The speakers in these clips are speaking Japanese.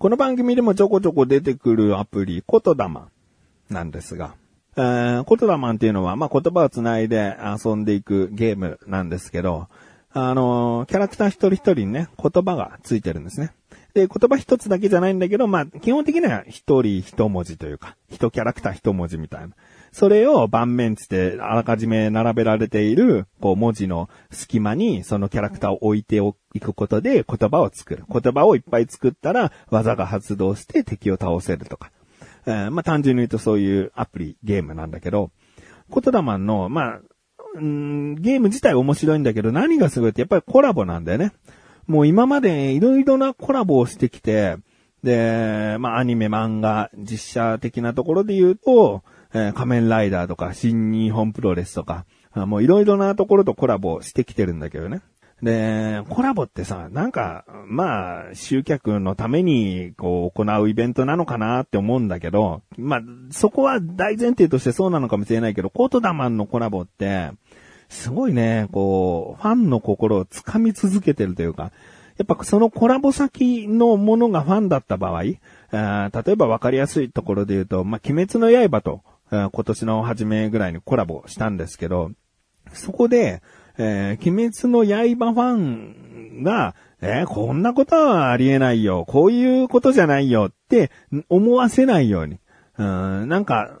この番組でもちょこちょこ出てくるアプリ、コトダマンなんですが、えー、コトダマンっていうのは、まあ、言葉を繋いで遊んでいくゲームなんですけど、あのー、キャラクター一人一人にね、言葉がついてるんですね。で、言葉一つだけじゃないんだけど、まあ、基本的には一人一文字というか、一キャラクター一文字みたいな。それを盤面つってあらかじめ並べられている、こう文字の隙間にそのキャラクターを置いていくことで言葉を作る。言葉をいっぱい作ったら技が発動して敵を倒せるとか。えー、まあ単純に言うとそういうアプリ、ゲームなんだけど、コトダマンの、まあ、うん、ゲーム自体面白いんだけど何がすごいってやっぱりコラボなんだよね。もう今までいろいろなコラボをしてきて、で、まあアニメ、漫画、実写的なところで言うと、えー、仮面ライダーとか、新日本プロレスとか、もういろいろなところとコラボしてきてるんだけどね。で、コラボってさ、なんか、まあ、集客のために、こう、行うイベントなのかなって思うんだけど、まあ、そこは大前提としてそうなのかもしれないけど、コートダマンのコラボって、すごいね、こう、ファンの心を掴み続けてるというか、やっぱそのコラボ先のものがファンだった場合、あ例えばわかりやすいところで言うと、まあ、鬼滅の刃と、今年の初めぐらいにコラボしたんですけど、そこで、えー、鬼滅の刃ファンが、えー、こんなことはありえないよ。こういうことじゃないよって思わせないように。うん、なんか、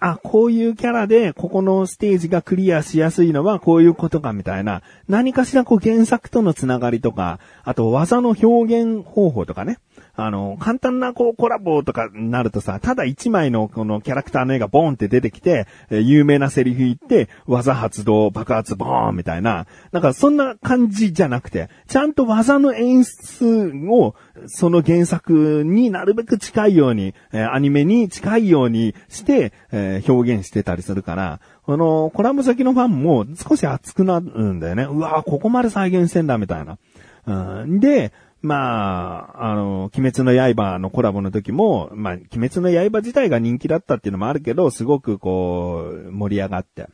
あ、こういうキャラで、ここのステージがクリアしやすいのはこういうことかみたいな、何かしらこう原作とのつながりとか、あと技の表現方法とかね。あの、簡単なこうコラボとかになるとさ、ただ一枚のこのキャラクターの絵がボーンって出てきて、え有名なセリフ言って、技発動、爆発ボーンみたいな、なんかそんな感じじゃなくて、ちゃんと技の演出を、その原作になるべく近いように、えアニメに近いようにして、え表現してたりするから、このコラボ先のファンも少し熱くなるんだよね。うわここまで再現してんだ、みたいな。うん、で、まあ、あの、鬼滅の刃のコラボの時も、まあ、鬼滅の刃自体が人気だったっていうのもあるけど、すごくこう、盛り上がって。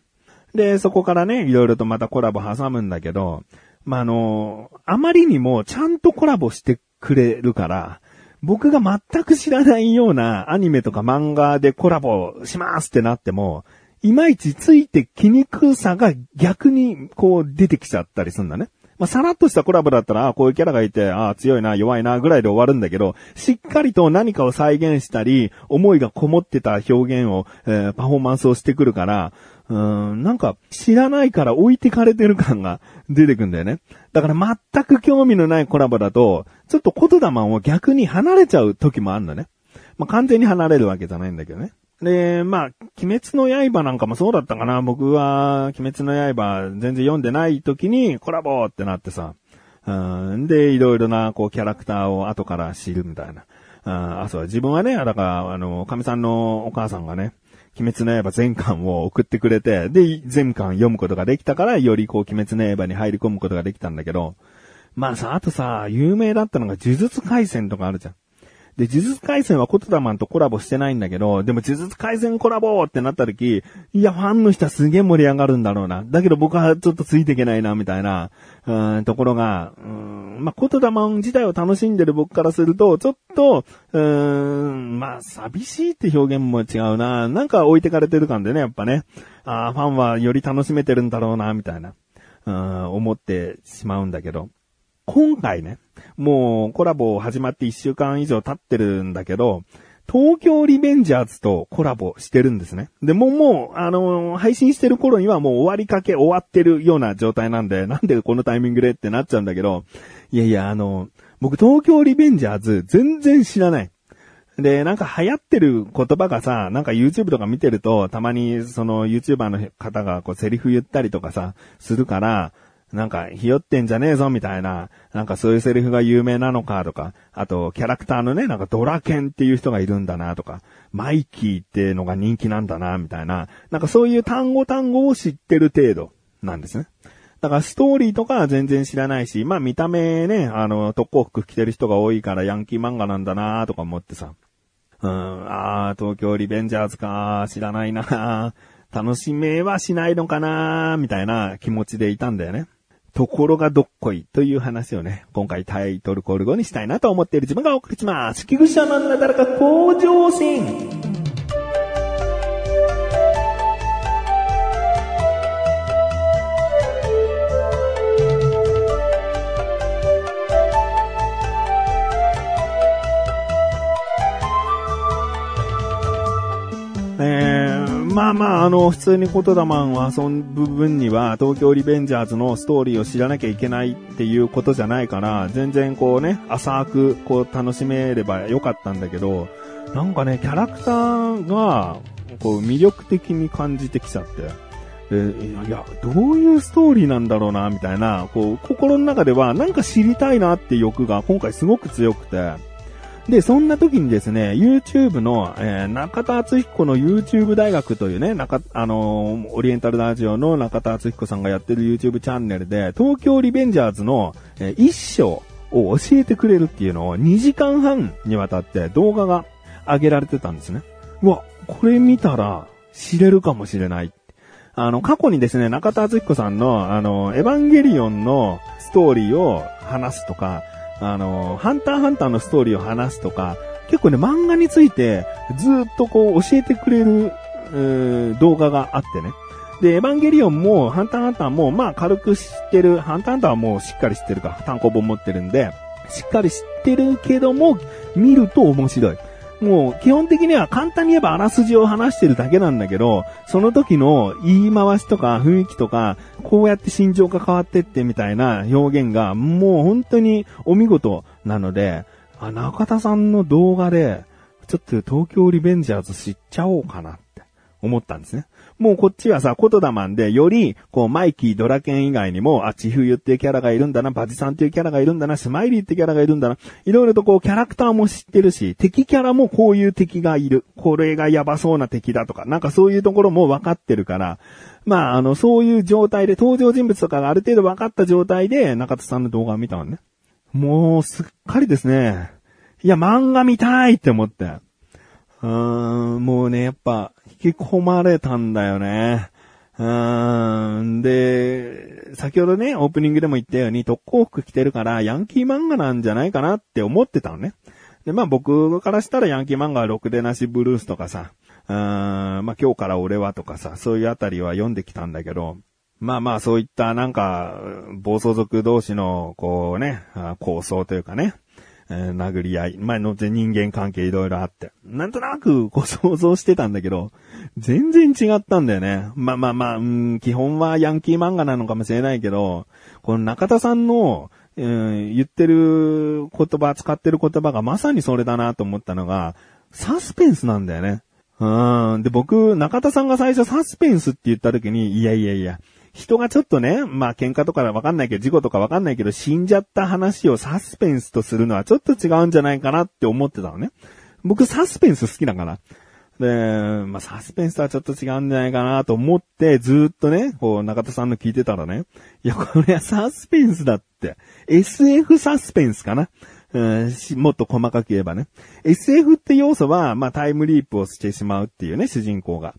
で、そこからね、いろいろとまたコラボ挟むんだけど、まあ、あの、あまりにもちゃんとコラボしてくれるから、僕が全く知らないようなアニメとか漫画でコラボしますってなっても、いまいちついて気にくさが逆にこう出てきちゃったりするんだね。まあ、さらっとしたコラボだったら、あこういうキャラがいて、ああ、強いな、弱いな、ぐらいで終わるんだけど、しっかりと何かを再現したり、思いがこもってた表現を、えー、パフォーマンスをしてくるから、うん、なんか、知らないから置いてかれてる感が 出てくんだよね。だから全く興味のないコラボだと、ちょっと言霊を逆に離れちゃう時もあるんだね。まあ、完全に離れるわけじゃないんだけどね。で、まあ、鬼滅の刃なんかもそうだったかな。僕は、鬼滅の刃全然読んでない時にコラボってなってさ。うん、で、いろいろな、こう、キャラクターを後から知るみたいな。ああ、そう、自分はね、だから、あの、神さんのお母さんがね、鬼滅の刃全巻を送ってくれて、で、全巻読むことができたから、よりこう、鬼滅の刃に入り込むことができたんだけど、まあさ、あとさ、有名だったのが呪術回戦とかあるじゃん。で、呪術回戦はコトダマンとコラボしてないんだけど、でも呪術回戦コラボってなった時、いや、ファンの人はすげえ盛り上がるんだろうな。だけど僕はちょっとついていけないな、みたいな、うん、ところが、うん、まあ、コトダマン自体を楽しんでる僕からすると、ちょっと、うん、まあ、寂しいって表現も違うな。なんか置いてかれてる感でね、やっぱね。あファンはより楽しめてるんだろうな、みたいな、うん、思ってしまうんだけど。今回ね、もうコラボ始まって1週間以上経ってるんだけど、東京リベンジャーズとコラボしてるんですね。で、もうもう、あのー、配信してる頃にはもう終わりかけ終わってるような状態なんで、なんでこのタイミングでってなっちゃうんだけど、いやいや、あのー、僕東京リベンジャーズ全然知らない。で、なんか流行ってる言葉がさ、なんか YouTube とか見てると、たまにその YouTuber の方がこうセリフ言ったりとかさ、するから、なんか、ひよってんじゃねえぞみたいな、なんかそういうセリフが有名なのかとか、あと、キャラクターのね、なんかドラケンっていう人がいるんだなとか、マイキーっていうのが人気なんだな、みたいな、なんかそういう単語単語を知ってる程度なんですね。だからストーリーとかは全然知らないし、まあ見た目ね、あの、特攻服着てる人が多いからヤンキー漫画なんだなとか思ってさ。うん、ああ、東京リベンジャーズか、知らないな楽しめはしないのかなみたいな気持ちでいたんだよね。ところがどっこいという話をね、今回タイトルコール後にしたいなと思っている自分がお送りします。菊車のなだらか向上心。まあまあ、あの、普通にコトダマンを遊ぶ分には、東京リベンジャーズのストーリーを知らなきゃいけないっていうことじゃないから、全然こうね、浅くこう楽しめればよかったんだけど、なんかね、キャラクターが、こう魅力的に感じてきちゃって。で、いや、どういうストーリーなんだろうな、みたいな、こう、心の中ではなんか知りたいなって欲が今回すごく強くて、で、そんな時にですね、YouTube の、えー、中田敦彦の YouTube 大学というね、中、あのー、オリエンタルラジオの中田敦彦さんがやってる YouTube チャンネルで、東京リベンジャーズの、えー、一章を教えてくれるっていうのを2時間半にわたって動画が上げられてたんですね。うわ、これ見たら知れるかもしれない。あの、過去にですね、中田敦彦さんの、あの、エヴァンゲリオンのストーリーを話すとか、あの、ハンターハンターのストーリーを話すとか、結構ね、漫画についてずっとこう教えてくれる、動画があってね。で、エヴァンゲリオンも、ハンターハンターも、まあ軽く知ってる、ハンターハンターはもうしっかり知ってるか、単行本持ってるんで、しっかり知ってるけども、見ると面白い。もう基本的には簡単に言えばあらすじを話してるだけなんだけど、その時の言い回しとか雰囲気とか、こうやって心情が変わってってみたいな表現がもう本当にお見事なので、あ、中田さんの動画で、ちょっと東京リベンジャーズ知っちゃおうかな思ったんですね。もうこっちはさ、コトダマンで、より、こう、マイキー、ドラケン以外にも、あ、チフユっていうキャラがいるんだな、バジさんっていうキャラがいるんだな、スマイリーってキャラがいるんだな、いろいろとこう、キャラクターも知ってるし、敵キャラもこういう敵がいる。これがやばそうな敵だとか、なんかそういうところも分かってるから、まあ、あの、そういう状態で、登場人物とかがある程度分かった状態で、中田さんの動画を見たのね。もう、すっかりですね。いや、漫画見たいって思って。うーん、もうね、やっぱ、引き込まれたんだよね。うーん。で、先ほどね、オープニングでも言ったように特攻服着てるからヤンキー漫画なんじゃないかなって思ってたのね。で、まあ僕からしたらヤンキー漫画はろくでなしブルースとかさ、うーん、まあ今日から俺はとかさ、そういうあたりは読んできたんだけど、まあまあそういったなんか、暴走族同士のこうね、構想というかね、えー、殴り合い。前の人間関係いろいろあって。なんとなくこう想像してたんだけど、全然違ったんだよね。まあまあまあ、うん、基本はヤンキー漫画なのかもしれないけど、この中田さんの、うん、言ってる言葉、使ってる言葉がまさにそれだなと思ったのが、サスペンスなんだよね。うん。で、僕、中田さんが最初サスペンスって言った時に、いやいやいや、人がちょっとね、まあ喧嘩とかわかんないけど、事故とかわかんないけど、死んじゃった話をサスペンスとするのはちょっと違うんじゃないかなって思ってたのね。僕サスペンス好きだから。で、まあ、サスペンスとはちょっと違うんじゃないかなと思って、ずっとね、こう、中田さんの聞いてたらね、いや、これはサスペンスだって。SF サスペンスかな。うん、もっと細かく言えばね。SF って要素は、まあ、タイムリープをしてしまうっていうね、主人公が。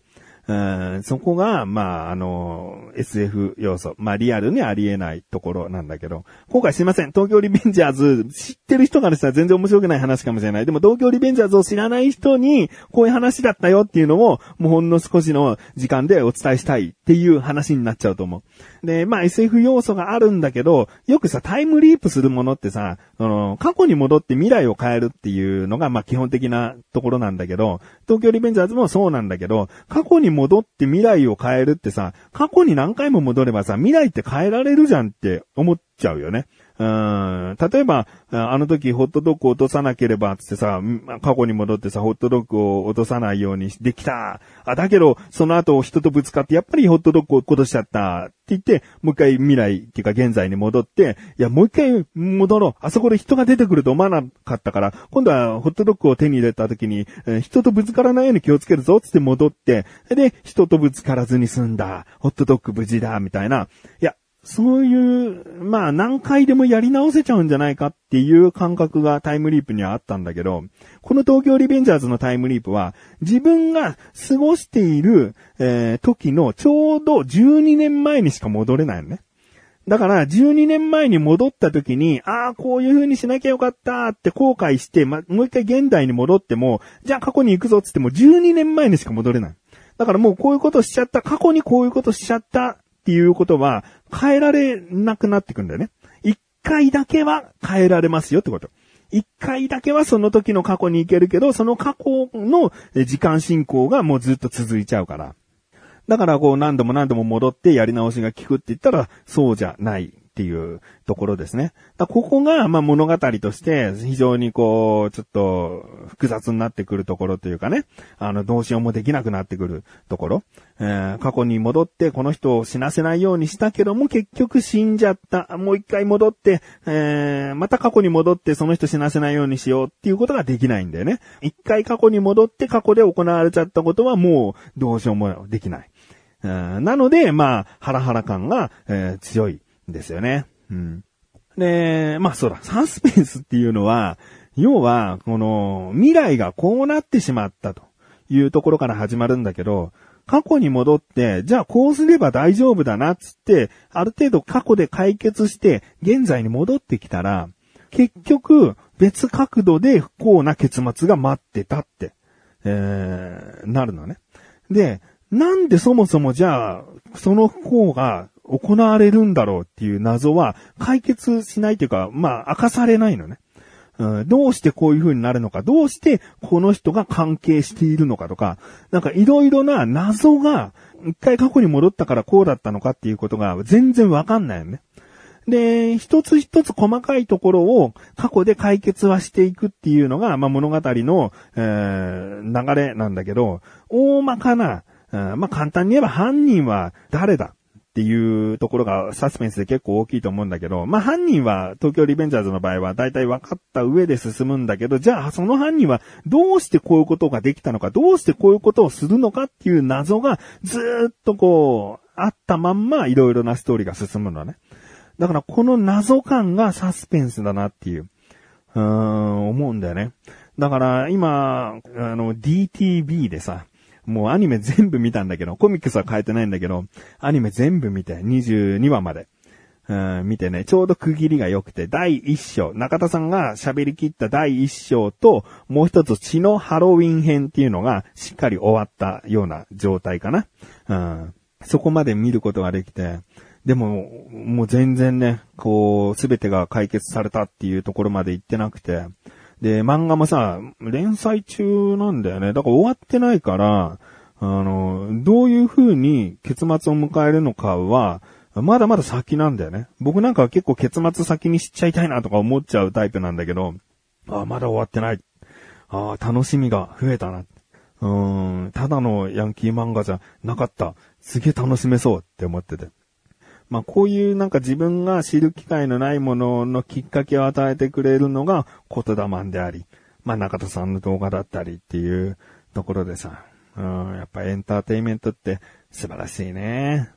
うん、そこが、まあ、あの、SF 要素。まあ、リアルにありえないところなんだけど、今回すいません。東京リベンジャーズ、知ってる人からしたら全然面白くない話かもしれない。でも、東京リベンジャーズを知らない人に、こういう話だったよっていうのを、もうほんの少しの時間でお伝えしたいっていう話になっちゃうと思う。で、まあ、SF 要素があるんだけど、よくさ、タイムリープするものってさ、その、過去に戻って未来を変えるっていうのが、まあ、基本的なところなんだけど、東京リベンジャーズもそうなんだけど、過去に戻って未来を変えるってさ、過去に何回も戻ればさ、未来って変えられるじゃんって思っちゃうよね。うん、例えば、あの時ホットドッグ落とさなければつってさ、過去に戻ってさ、ホットドッグを落とさないようにできた。あ、だけど、その後人とぶつかって、やっぱりホットドッグを落としちゃった。って言って、もう一回未来っていうか現在に戻って、いや、もう一回戻ろう。あそこで人が出てくると思わなかったから、今度はホットドッグを手に入れた時に、人とぶつからないように気をつけるぞ、つって戻って、で、人とぶつからずに済んだ。ホットドッグ無事だ、みたいな。いや、そういう、まあ何回でもやり直せちゃうんじゃないかっていう感覚がタイムリープにはあったんだけど、この東京リベンジャーズのタイムリープは、自分が過ごしている、えー、時のちょうど12年前にしか戻れないのね。だから、12年前に戻った時に、ああ、こういう風にしなきゃよかったって後悔して、ま、もう一回現代に戻っても、じゃあ過去に行くぞって言っても12年前にしか戻れない。だからもうこういうことしちゃった、過去にこういうことしちゃったっていうことは、変えられなくなってくんだよね。一回だけは変えられますよってこと。一回だけはその時の過去に行けるけど、その過去の時間進行がもうずっと続いちゃうから。だからこう何度も何度も戻ってやり直しが効くって言ったら、そうじゃないっていうところですね。だここが、ま物語として非常にこう、ちょっと複雑になってくるところというかね、あの、どうしようもできなくなってくるところ。えー、過去に戻ってこの人を死なせないようにしたけども結局死んじゃった。もう一回戻って、えー、また過去に戻ってその人死なせないようにしようっていうことができないんだよね。一回過去に戻って過去で行われちゃったことはもうどうしようもできない。なので、まあ、ハラハラ感が、えー強いですよね。うん。で、まあそうだ、サスペンスっていうのは、要は、この、未来がこうなってしまったというところから始まるんだけど、過去に戻って、じゃあこうすれば大丈夫だなっつって、ある程度過去で解決して、現在に戻ってきたら、結局、別角度で不幸な結末が待ってたって、えー、なるのね。で、なんでそもそもじゃあ、その不幸が行われるんだろうっていう謎は解決しないというか、まあ、明かされないのね。うん、どうしてこういう風になるのか、どうしてこの人が関係しているのかとか、なんかいろいろな謎が、一回過去に戻ったからこうだったのかっていうことが全然わかんないよね。で、一つ一つ細かいところを過去で解決はしていくっていうのが、まあ、物語の、えー流れなんだけど、大まかな、うんまあ、簡単に言えば犯人は誰だっていうところがサスペンスで結構大きいと思うんだけど、まあ、犯人は東京リベンジャーズの場合は大体分かった上で進むんだけど、じゃあその犯人はどうしてこういうことができたのか、どうしてこういうことをするのかっていう謎がずっとこう、あったまんまいろいろなストーリーが進むのね。だからこの謎感がサスペンスだなっていう、うーん、思うんだよね。だから今、あの DTV でさ、もうアニメ全部見たんだけど、コミックスは変えてないんだけど、アニメ全部見て、22話まで。うん、見てね、ちょうど区切りが良くて、第1章、中田さんが喋り切った第1章と、もう一つ血のハロウィン編っていうのがしっかり終わったような状態かな。うん、そこまで見ることができて、でも、もう全然ね、こう、すべてが解決されたっていうところまで行ってなくて、で、漫画もさ、連載中なんだよね。だから終わってないから、あの、どういう風に結末を迎えるのかは、まだまだ先なんだよね。僕なんかは結構結末先に知っちゃいたいなとか思っちゃうタイプなんだけど、あまだ終わってない。あ楽しみが増えたな。うん、ただのヤンキー漫画じゃなかった。すげえ楽しめそうって思ってて。まあこういうなんか自分が知る機会のないもののきっかけを与えてくれるのが言霊マンであり、まあ中田さんの動画だったりっていうところでさ、うん、やっぱエンターテイメントって素晴らしいね。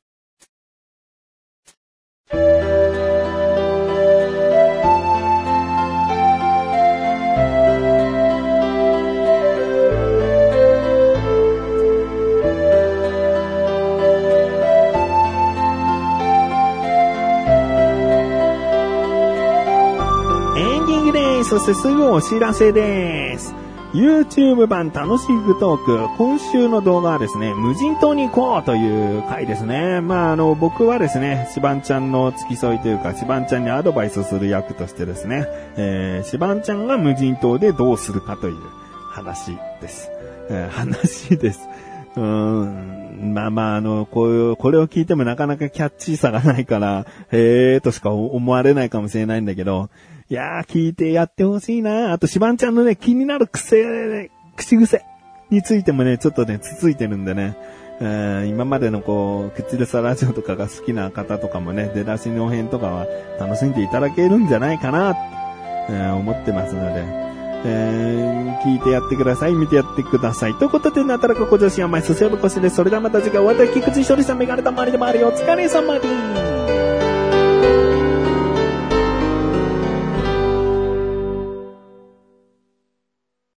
す。ぐお知らせです。YouTube 版楽しくトーク。今週の動画はですね、無人島に行こうという回ですね。まあ、あの、僕はですね、シバンちゃんの付き添いというか、シバンちゃんにアドバイスする役としてですね、えー、シバンちゃんが無人島でどうするかという話です。えー話です。うーん。まあまあ、あの、こういう、これを聞いてもなかなかキャッチーさがないから、へーとしか思われないかもしれないんだけど、いやー、聞いてやってほしいなあと、シバンちゃんのね、気になる癖、口癖についてもね、ちょっとね、つついてるんでね、えー今までのこう、口でさラジオとかが好きな方とかもね、出だしの編とかは楽しんでいただけるんじゃないかな、えー思ってますので、えー聞いてやってください、見てやってください。ということで、なたらかこ女子甘いすせぶこしです。それではまた次回、お会いいた菊池処理さん、メガネたまりでもあるよ。お疲れ様です。